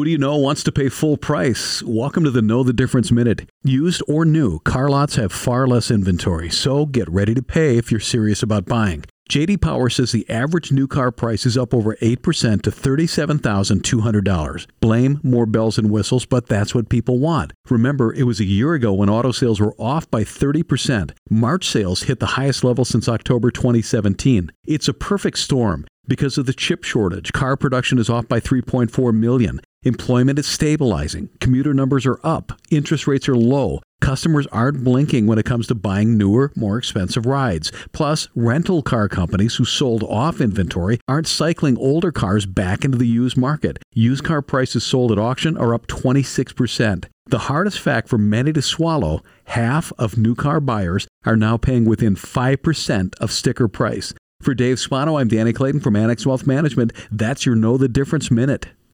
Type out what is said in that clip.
Who do you know wants to pay full price? Welcome to the Know the Difference Minute. Used or new, car lots have far less inventory, so get ready to pay if you're serious about buying. JD Power says the average new car price is up over 8% to $37,200. Blame more bells and whistles, but that's what people want. Remember, it was a year ago when auto sales were off by 30%. March sales hit the highest level since October 2017. It's a perfect storm. Because of the chip shortage, car production is off by 3.4 million. Employment is stabilizing. Commuter numbers are up. Interest rates are low. Customers aren't blinking when it comes to buying newer, more expensive rides. Plus, rental car companies who sold off inventory aren't cycling older cars back into the used market. Used car prices sold at auction are up 26%. The hardest fact for many to swallow half of new car buyers are now paying within 5% of sticker price. For Dave Spano, I'm Danny Clayton from Annex Wealth Management. That's your Know the Difference Minute.